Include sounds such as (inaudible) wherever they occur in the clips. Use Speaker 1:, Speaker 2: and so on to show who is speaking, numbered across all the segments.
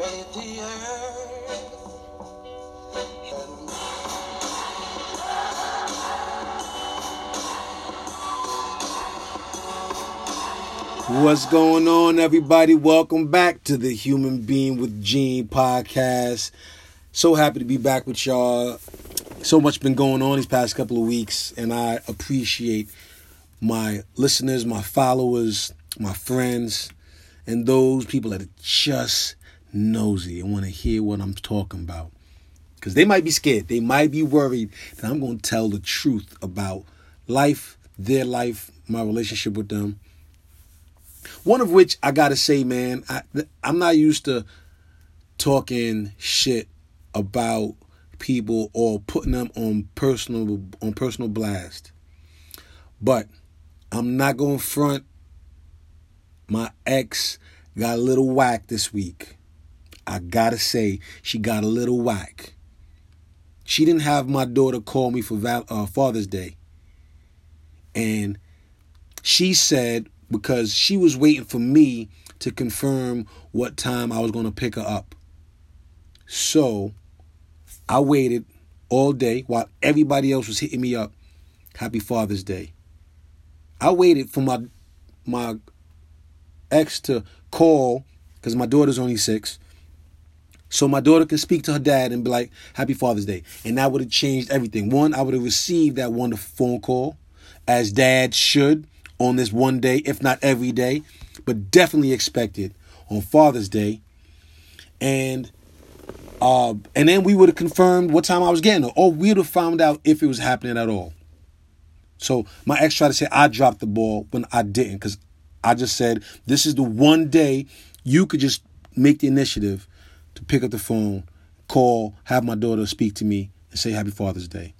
Speaker 1: What's going on, everybody? Welcome back to the Human Being with Gene podcast. So happy to be back with y'all. So much been going on these past couple of weeks, and I appreciate my listeners, my followers, my friends, and those people that are just nosy and want to hear what I'm talking about. Because they might be scared, they might be worried that I'm going to tell the truth about life, their life, my relationship with them one of which I gotta say, man, I, I'm not used to talking shit about people or putting them on personal on personal blast. But I'm not gonna front. My ex got a little whack this week. I gotta say, she got a little whack. She didn't have my daughter call me for Val- uh, Father's Day, and she said because she was waiting for me to confirm what time I was to pick her up. So I waited all day while everybody else was hitting me up. Happy Father's Day. I waited for my my ex to call because my daughter's only six. So my daughter could speak to her dad and be like, Happy Father's Day. And that would have changed everything. One, I would have received that wonderful phone call, as dad should on this one day, if not every day, but definitely expected on Father's Day. And uh, and then we would have confirmed what time I was getting, or we would have found out if it was happening at all. So my ex tried to say I dropped the ball when I didn't, because I just said this is the one day you could just make the initiative to pick up the phone, call, have my daughter speak to me, and say Happy Father's Day.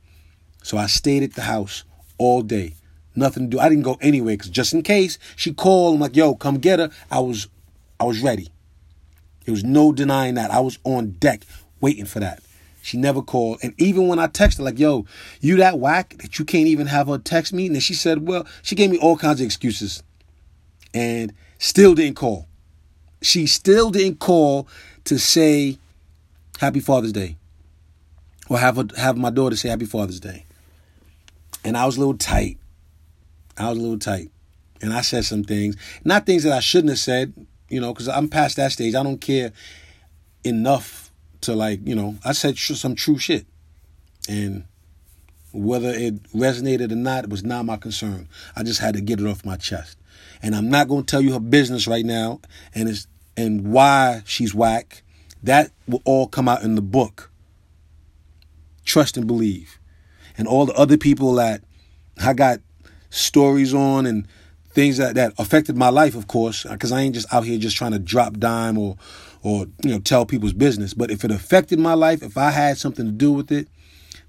Speaker 1: So I stayed at the house all day nothing to do. I didn't go anywhere because just in case she called, I'm like, yo, come get her. I was, I was ready. There was no denying that. I was on deck waiting for that. She never called. And even when I texted, like, yo, you that whack that you can't even have her text me? And then she said, well, she gave me all kinds of excuses and still didn't call. She still didn't call to say Happy Father's Day or have, her, have my daughter say Happy Father's Day. And I was a little tight. I was a little tight. And I said some things, not things that I shouldn't have said, you know, because I'm past that stage. I don't care enough to like, you know, I said some true shit. And whether it resonated or not was not my concern. I just had to get it off my chest. And I'm not going to tell you her business right now and it's and why she's whack. That will all come out in the book. Trust and believe. And all the other people that I got stories on and things that, that affected my life, of course, because I ain't just out here just trying to drop dime or or you know tell people's business. But if it affected my life, if I had something to do with it,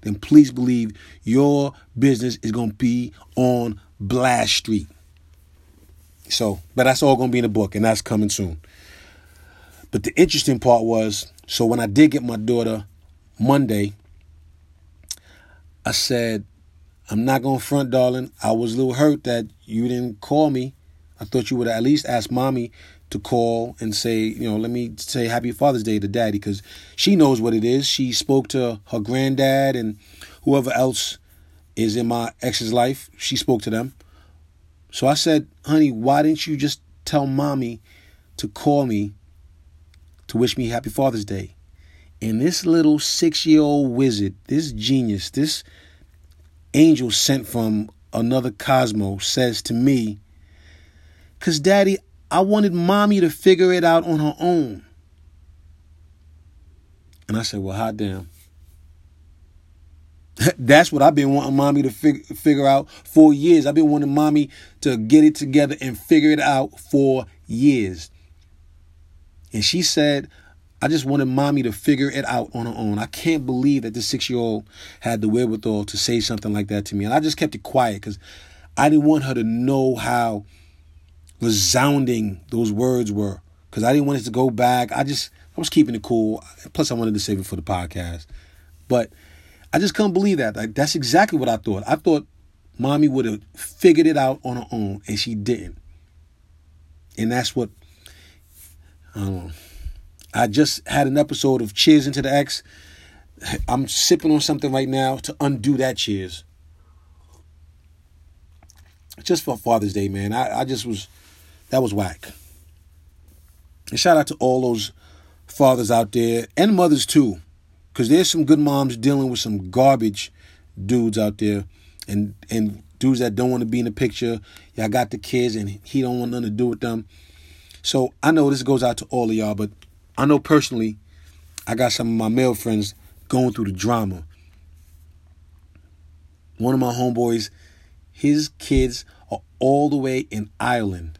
Speaker 1: then please believe your business is gonna be on Blast Street. So, but that's all gonna be in the book, and that's coming soon. But the interesting part was, so when I did get my daughter Monday, I said, I'm not going to front, darling. I was a little hurt that you didn't call me. I thought you would at least ask mommy to call and say, you know, let me say happy Father's Day to daddy because she knows what it is. She spoke to her granddad and whoever else is in my ex's life. She spoke to them. So I said, honey, why didn't you just tell mommy to call me to wish me happy Father's Day? And this little six year old wizard, this genius, this angel sent from another cosmos says to me, Because, Daddy, I wanted mommy to figure it out on her own. And I said, Well, hot damn. (laughs) That's what I've been wanting mommy to fig- figure out for years. I've been wanting mommy to get it together and figure it out for years. And she said, I just wanted mommy to figure it out on her own. I can't believe that this six year old had the wherewithal to say something like that to me. And I just kept it quiet because I didn't want her to know how resounding those words were. Because I didn't want it to go back. I just, I was keeping it cool. Plus, I wanted to save it for the podcast. But I just couldn't believe that. Like, that's exactly what I thought. I thought mommy would have figured it out on her own, and she didn't. And that's what, I don't I just had an episode of Cheers into the X. I'm sipping on something right now to undo that cheers. Just for Father's Day, man. I, I just was, that was whack. And shout out to all those fathers out there and mothers too. Because there's some good moms dealing with some garbage dudes out there and and dudes that don't want to be in the picture. Y'all got the kids and he don't want nothing to do with them. So I know this goes out to all of y'all, but I know personally, I got some of my male friends going through the drama. One of my homeboys, his kids are all the way in Ireland.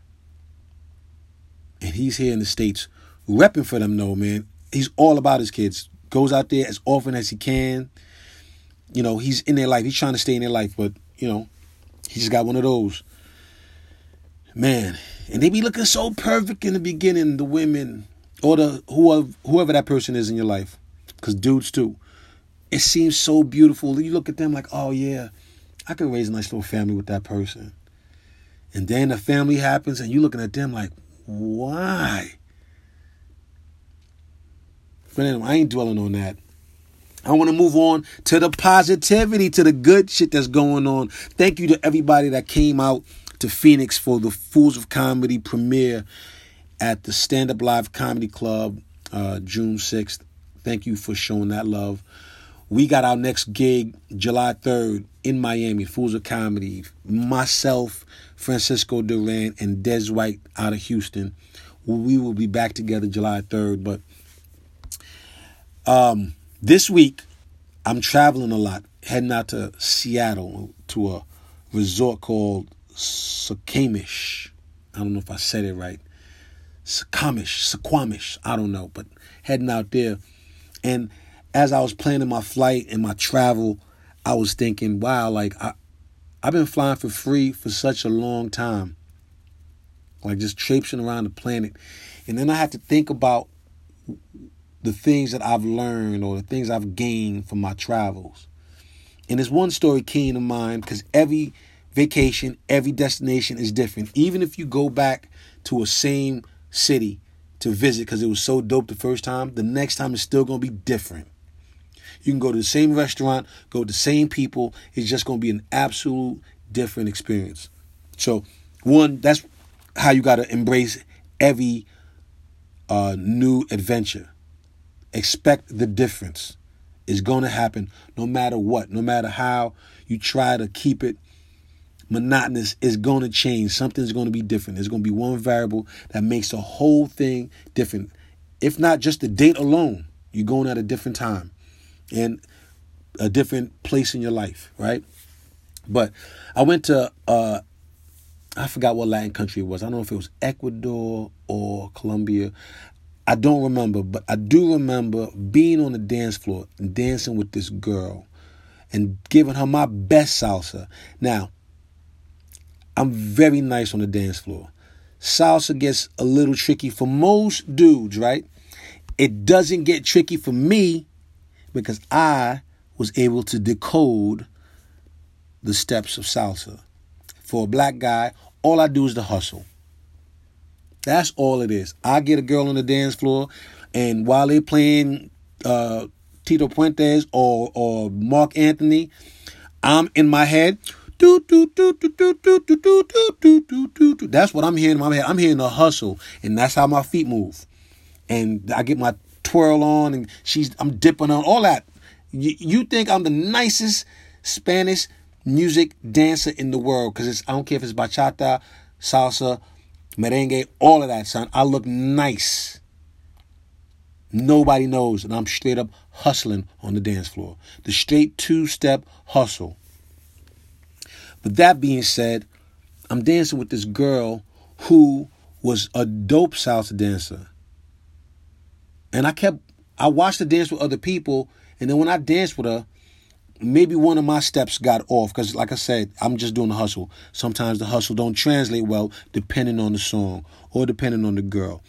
Speaker 1: And he's here in the States repping for them though, man. He's all about his kids. Goes out there as often as he can. You know, he's in their life. He's trying to stay in their life, but you know, he just got one of those. Man, and they be looking so perfect in the beginning, the women or the whoever whoever that person is in your life, because dudes too. It seems so beautiful. You look at them like, oh yeah, I could raise a nice little family with that person. And then the family happens, and you're looking at them like, why? But anyway, I ain't dwelling on that. I want to move on to the positivity, to the good shit that's going on. Thank you to everybody that came out to Phoenix for the Fools of Comedy premiere at the Stand Up Live Comedy Club uh, June 6th. Thank you for showing that love. We got our next gig July 3rd in Miami, Fools of Comedy. Myself, Francisco Duran, and Des White out of Houston. We will be back together July 3rd. But um, this week, I'm traveling a lot, heading out to Seattle to a resort called Sakamish. I don't know if I said it right. Sakamish, Saquamish, I don't know, but heading out there. And as I was planning my flight and my travel, I was thinking, wow, like I, I've been flying for free for such a long time. Like just traipsing around the planet. And then I had to think about the things that I've learned or the things I've gained from my travels. And this one story came to mind because every vacation, every destination is different. Even if you go back to a same city to visit because it was so dope the first time, the next time it's still to be different. You can go to the same restaurant, go to the same people. It's just to be an absolute different experience. So, one, that's how you got to embrace every uh, new adventure. Expect the difference. It's to happen no matter what, no matter how you try to keep it monotonous is going to change. Something's going to be different. There's going to be one variable that makes the whole thing different. If not just the date alone, you're going at a different time and a different place in your life, right? But I went to uh I forgot what Latin country it was. I don't know if it was Ecuador or Colombia. I don't remember, but I do remember being on the dance floor dancing with this girl and giving her my best salsa. Now, I'm very nice on the dance floor. Salsa gets a little tricky for most dudes, right? It doesn't get tricky for me because I was able to decode the steps of salsa. For a black guy, all I do is the hustle. That's all it is. I get a girl on the dance floor, and while they're playing uh, Tito Puentes or or Marc Anthony, I'm in my head. That's what I'm hearing in my head. I'm hearing the hustle, and that's how my feet move. And I get my twirl on, and she's I'm dipping on all that. You, you think I'm the nicest Spanish music dancer in the world because it's I don't care if it's bachata, salsa, merengue, all of that, son. I look nice. Nobody knows, and I'm straight up hustling on the dance floor. The straight two step hustle. But that being said, I'm dancing with this girl who was a dope salsa dancer. And I kept, I watched her dance with other people, and then when I danced with her, maybe one of my steps got off because like i said i'm just doing the hustle. Sometimes the hustle don't translate well depending on the song or depending on the girl.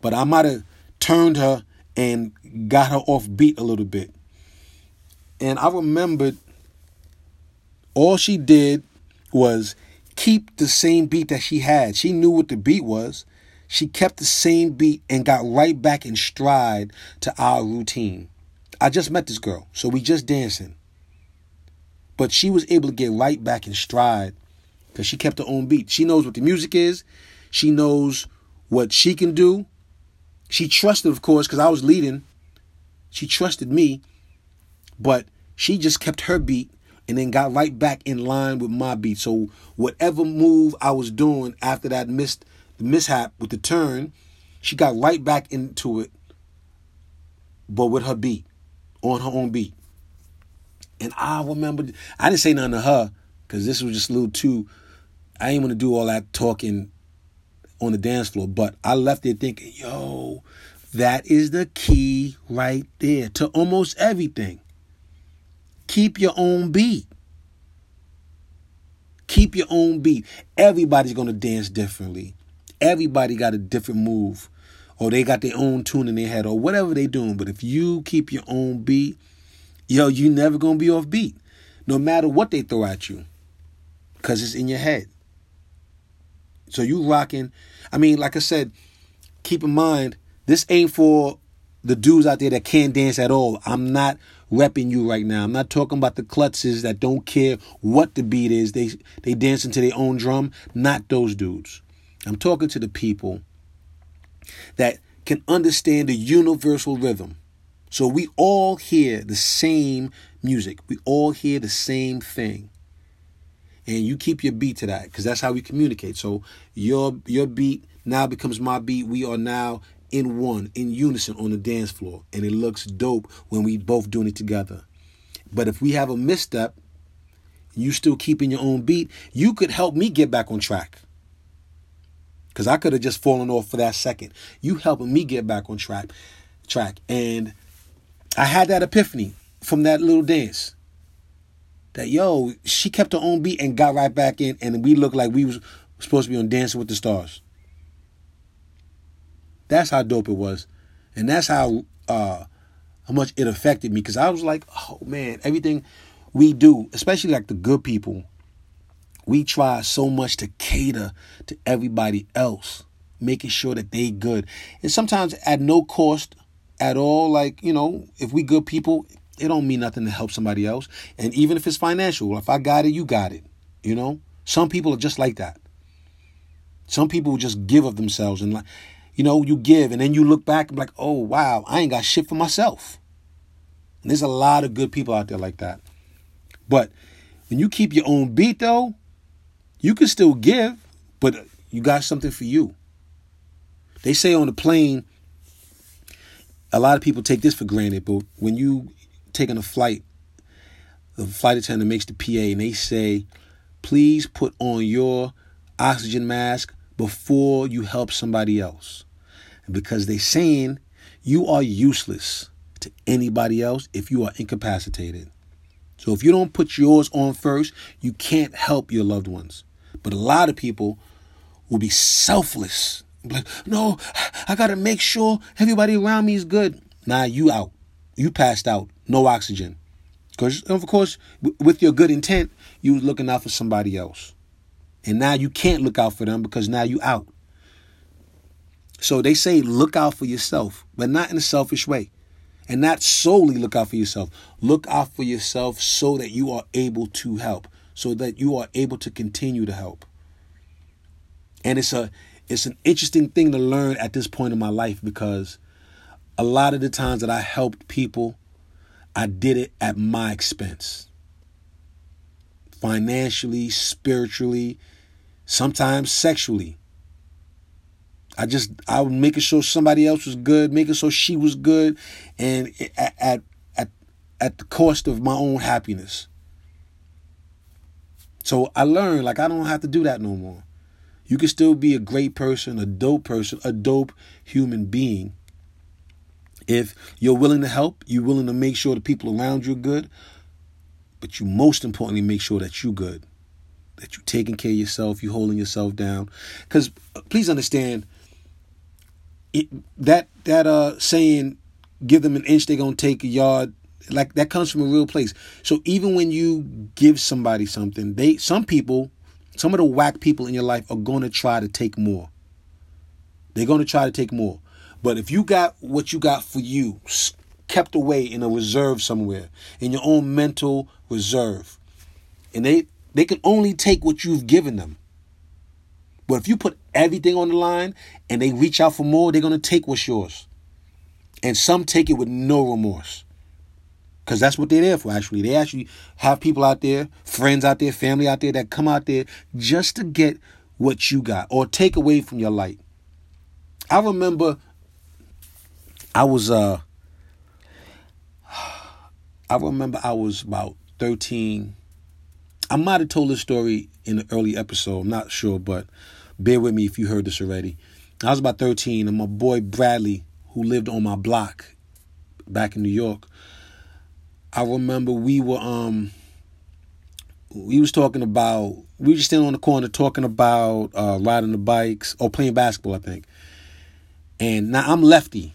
Speaker 1: But i might have turned her and got her off beat a little bit. And i remembered all she did was keep the same beat that she had she knew what the beat was she kept the same beat and got right back in stride to our routine. I just met this girl, so we just dancing. But she was able to get right back in stride because she kept her own beat. She knows what the music is. She knows what she can do. She trusted, of course, because I was leading. She trusted me, but she just kept her beat and then got right back in line with my beat. So whatever move I was doing after that missed the mishap with the turn, she got right back into it, but with her beat, on her own beat. And I remember, I didn't say nothing to her because this was just a little too, I didn't want to do all that talking on the dance floor, but I left there thinking, yo, that is the key right there to almost everything. Keep your own beat. Keep your own beat. Everybody's going to dance differently. Everybody got a different move, or they got their own tune in their head, or whatever they doing. But if you keep your own beat, yo, you never gonna be off beat, no matter what they throw at you, cause it's in your head. So you rocking. I mean, like I said, keep in mind this ain't for the dudes out there that can't dance at all. I'm not repping you right now. I'm not talking about the klutzes that don't care what the beat is. They they dance into their own drum. Not those dudes. I'm talking to the people that can understand the universal rhythm. So we all hear the same music. We all hear the same thing. And you keep your beat to that because that's how we communicate. So your your beat now becomes my beat. We are now in one, in unison on the dance floor. And it looks dope when we both doing it together. But if we have a misstep, you still keeping your own beat, you could help me get back on track. Cause I could have just fallen off for that second. You helping me get back on track, track, and I had that epiphany from that little dance. That yo, she kept her own beat and got right back in, and we looked like we was supposed to be on Dancing with the Stars. That's how dope it was, and that's how uh, how much it affected me. Cause I was like, oh man, everything we do, especially like the good people we try so much to cater to everybody else, making sure that they good. And sometimes at no cost at all, like, you know, if we good people, it don't mean nothing to help somebody else. And even if it's financial, if I got it, you got it. You know? Some people are just like that. Some people just give of themselves and like you know, you give and then you look back and be like, oh wow, I ain't got shit for myself. And there's a lot of good people out there like that. But when you keep your own beat though, you can still give, but you got something for you. They say on the plane, a lot of people take this for granted, but when you taking a flight, the flight attendant makes the PA and they say, please put on your oxygen mask before you help somebody else. Because they're saying you are useless to anybody else if you are incapacitated. So if you don't put yours on first, you can't help your loved ones. But a lot of people will be selfless. Like, no, I gotta make sure everybody around me is good. Nah, you out. You passed out. No oxygen. Because of course, with your good intent, you was looking out for somebody else. And now you can't look out for them because now you out. So they say look out for yourself, but not in a selfish way. And not solely look out for yourself. Look out for yourself so that you are able to help so that you are able to continue to help. And it's a it's an interesting thing to learn at this point in my life because a lot of the times that I helped people, I did it at my expense. Financially, spiritually, sometimes sexually. I just I was making sure somebody else was good, making sure she was good, and at at at, at the cost of my own happiness. So I learned like I don't have to do that no more. You can still be a great person, a dope person, a dope human being. If you're willing to help, you're willing to make sure the people around you are good, but you most importantly make sure that you're good, that you're taking care of yourself, you're holding yourself down. Because uh, please understand, it, that that uh saying, "Give them an inch, they're gonna take a yard." like that comes from a real place. So even when you give somebody something, they some people, some of the whack people in your life are to try to take more. They're to try to take more. But if you got what you got for you kept away in a reserve somewhere, in your own mental reserve, and they they can only take what you've given them. But if you put everything on the line and they reach out for more, they're going to take what's yours. And some take it with no remorse. Because that's what they're there for, actually. They actually have people out there, friends out there, family out there that come out there just to get what you got or take away from your light. I remember I was uh (sighs) I remember I was about 13. I might have told this story in an early episode, I'm not sure, but bear with me if you heard this already. I was about 13 and my boy Bradley, who lived on my block back in New York, I remember we were um we was talking about we were just standing on the corner talking about uh, riding the bikes or playing basketball, I think. And now I'm lefty,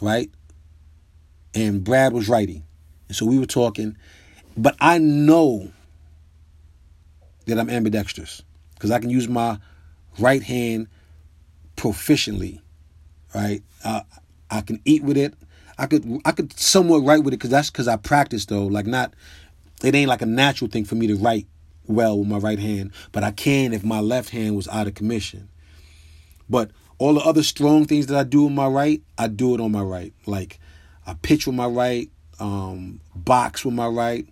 Speaker 1: right? And Brad was righty. And so we were talking, but I know that I'm ambidextrous because I can use my right hand proficiently, right? Uh, I can eat with it. I could I could somewhat write with it because that's because I practice though. Like not, it ain't like a natural thing for me to write well with my right hand, but I can if my left hand was out of commission. But all the other strong things that I do with my right, I do it on my right. Like I pitch with my right, um, box with my right,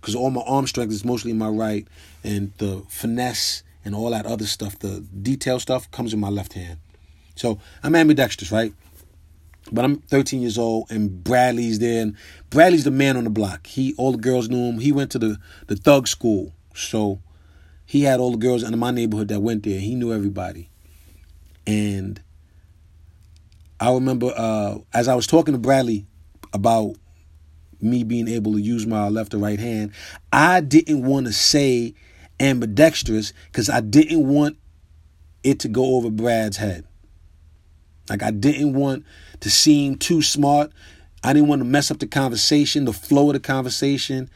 Speaker 1: because all my arm strength is mostly in my right, and the finesse and all that other stuff, the detail stuff, comes in my left hand. So I'm ambidextrous, right? But I'm 13 years old, and Bradley's there, and Bradley's the man on the block. He all the girls knew him. He went to the the thug school, so he had all the girls in my neighborhood that went there. He knew everybody, and I remember uh, as I was talking to Bradley about me being able to use my left or right hand, I didn't want to say ambidextrous because I didn't want it to go over Brad's head. Like I didn't want to seem too smart. I didn't want to mess up the conversation, the flow of the conversation.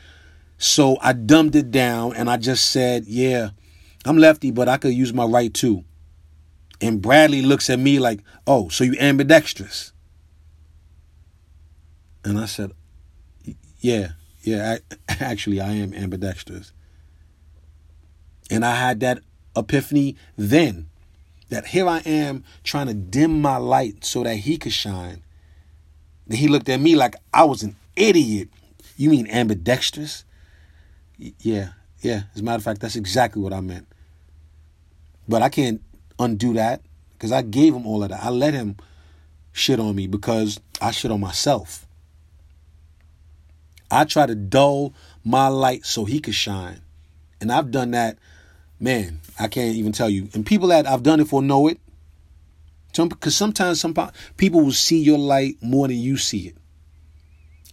Speaker 1: So I dumbed it down and I just said, yeah, I'm lefty, but I could use my right too. And Bradley looks at me like, oh, so you ambidextrous. And I said, yeah, yeah, I, (laughs) actually, I am ambidextrous. And I had that epiphany then that here I am trying to dim my light so that he could shine. Then he looked at me like I was an idiot. You mean ambidextrous? Yeah, yeah. As a matter of fact, that's exactly what I meant. But I can't undo that because I gave him all of that. I let him shit on me because I shit on myself. I try to dull my light so he could shine. And I've done that, man, I can't even tell you. And people that I've done it for know it. Because sometimes some people will see your light more than you see it.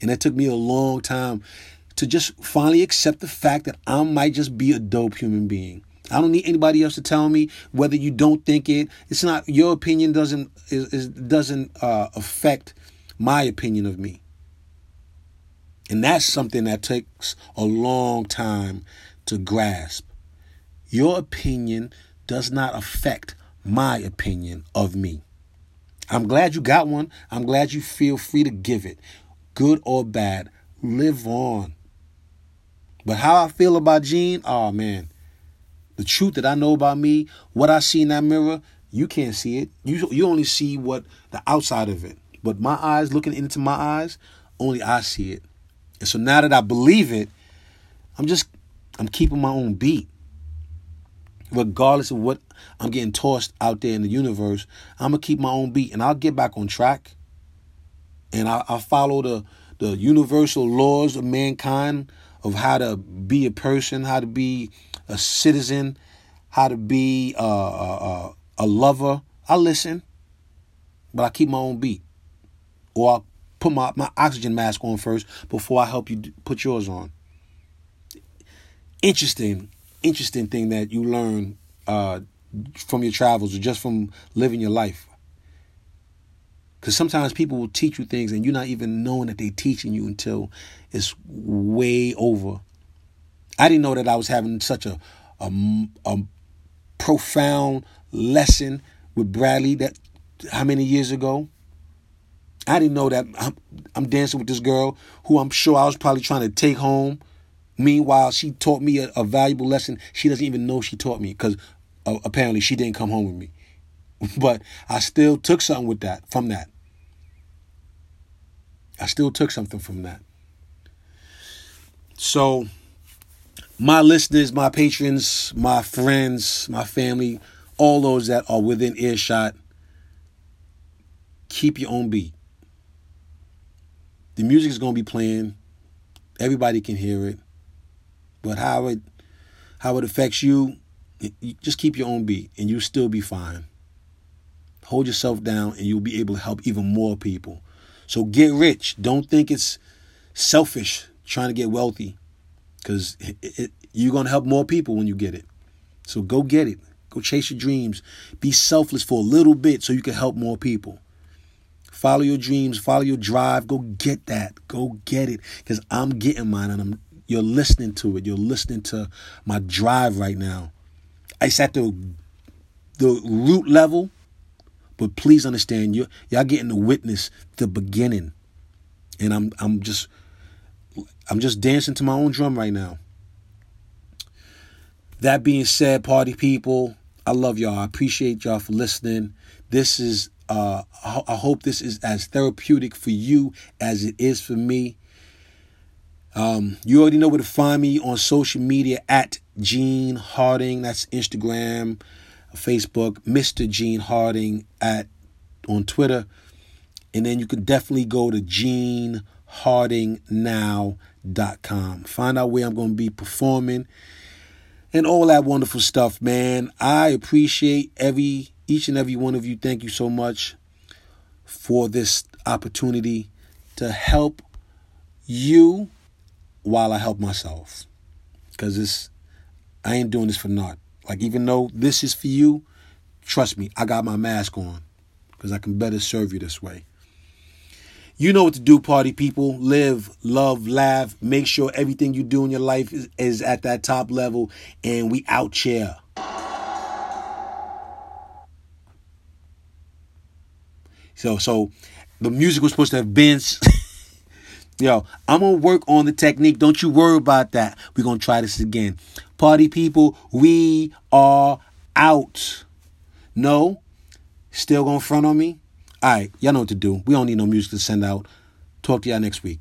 Speaker 1: And it took me a long time to just finally accept the fact that I might just be a dope human being. I don't need anybody else to tell me whether you don't think it. It's not your opinion doesn't is, is doesn't uh, affect my opinion of me. And that's something that takes a long time to grasp. Your opinion does not affect my opinion of me. I'm glad you got one. I'm glad you feel free to give it, good or bad. Live on. But how I feel about Gene, oh man, the truth that I know about me, what I see in that mirror, you can't see it. You you only see what the outside of it. But my eyes looking into my eyes, only I see it. And so now that I believe it, I'm just I'm keeping my own beat. Regardless of what I'm getting tossed out there in the universe, I'm gonna keep my own beat and I'll get back on track. And I, will follow the the universal laws of mankind of how to be a person, how to be a citizen, how to be a, a, a lover. I listen, but I keep my own beat, or I put my, my oxygen mask on first before I help you put yours on. Interesting, interesting thing that you learn uh, from your travels or just from living your life. Because sometimes people will teach you things and you're not even knowing that they're teaching you until it's way over. I didn't know that I was having such a, a, a profound lesson with Bradley that how many years ago? I didn't know that I'm, I'm dancing with this girl who I'm sure I was probably trying to take home. Meanwhile, she taught me a, a valuable lesson. She doesn't even know she taught me because uh, apparently she didn't come home with me. (laughs) But I still took something with that from that. I still took something from that. So, my listeners, my patrons, my friends, my family, all those that are within earshot, keep your own beat. The music is going to be playing. Everybody can hear it. But how it how it affects you, just keep your own beat and you'll still be fine. Hold yourself down and you'll be able to help even more people. So get rich. Don't think it's selfish trying to get wealthy because you're going to help more people when you get it. So go get it. Go chase your dreams. Be selfless for a little bit so you can help more people. Follow your dreams, follow your drive. Go get that. Go get it because I'm getting mine and I'm you're listening to it. You're listening to my drive right now. It's at the the root level but please understand, you y'all getting to witness the beginning, and I'm I'm just I'm just dancing to my own drum right now. That being said, party people, I love y'all. I appreciate y'all for listening. This is uh, I hope this is as therapeutic for you as it is for me. Um, you already know where to find me on social media at Gene Harding. That's Instagram, Facebook, Mr. Gene Harding at on Twitter. And then you can definitely go to genehardingnow.com. Find out where I'm going to be performing and all that wonderful stuff, man. I appreciate every each and every one of you. Thank you so much for this opportunity to help you while I help myself. Cause it's I ain't doing this for naught. Like, even though this is for you, trust me, I got my mask on because I can better serve you this way. You know what to do, party people. Live, love, laugh. Make sure everything you do in your life is, is at that top level, and we out here. So, so the music was supposed to have been. (laughs) Yo, I'm gonna work on the technique. Don't you worry about that. We're gonna try this again. Party people, we are out. No? Still gonna front on me? Alright, y'all know what to do. We don't need no music to send out. Talk to y'all next week.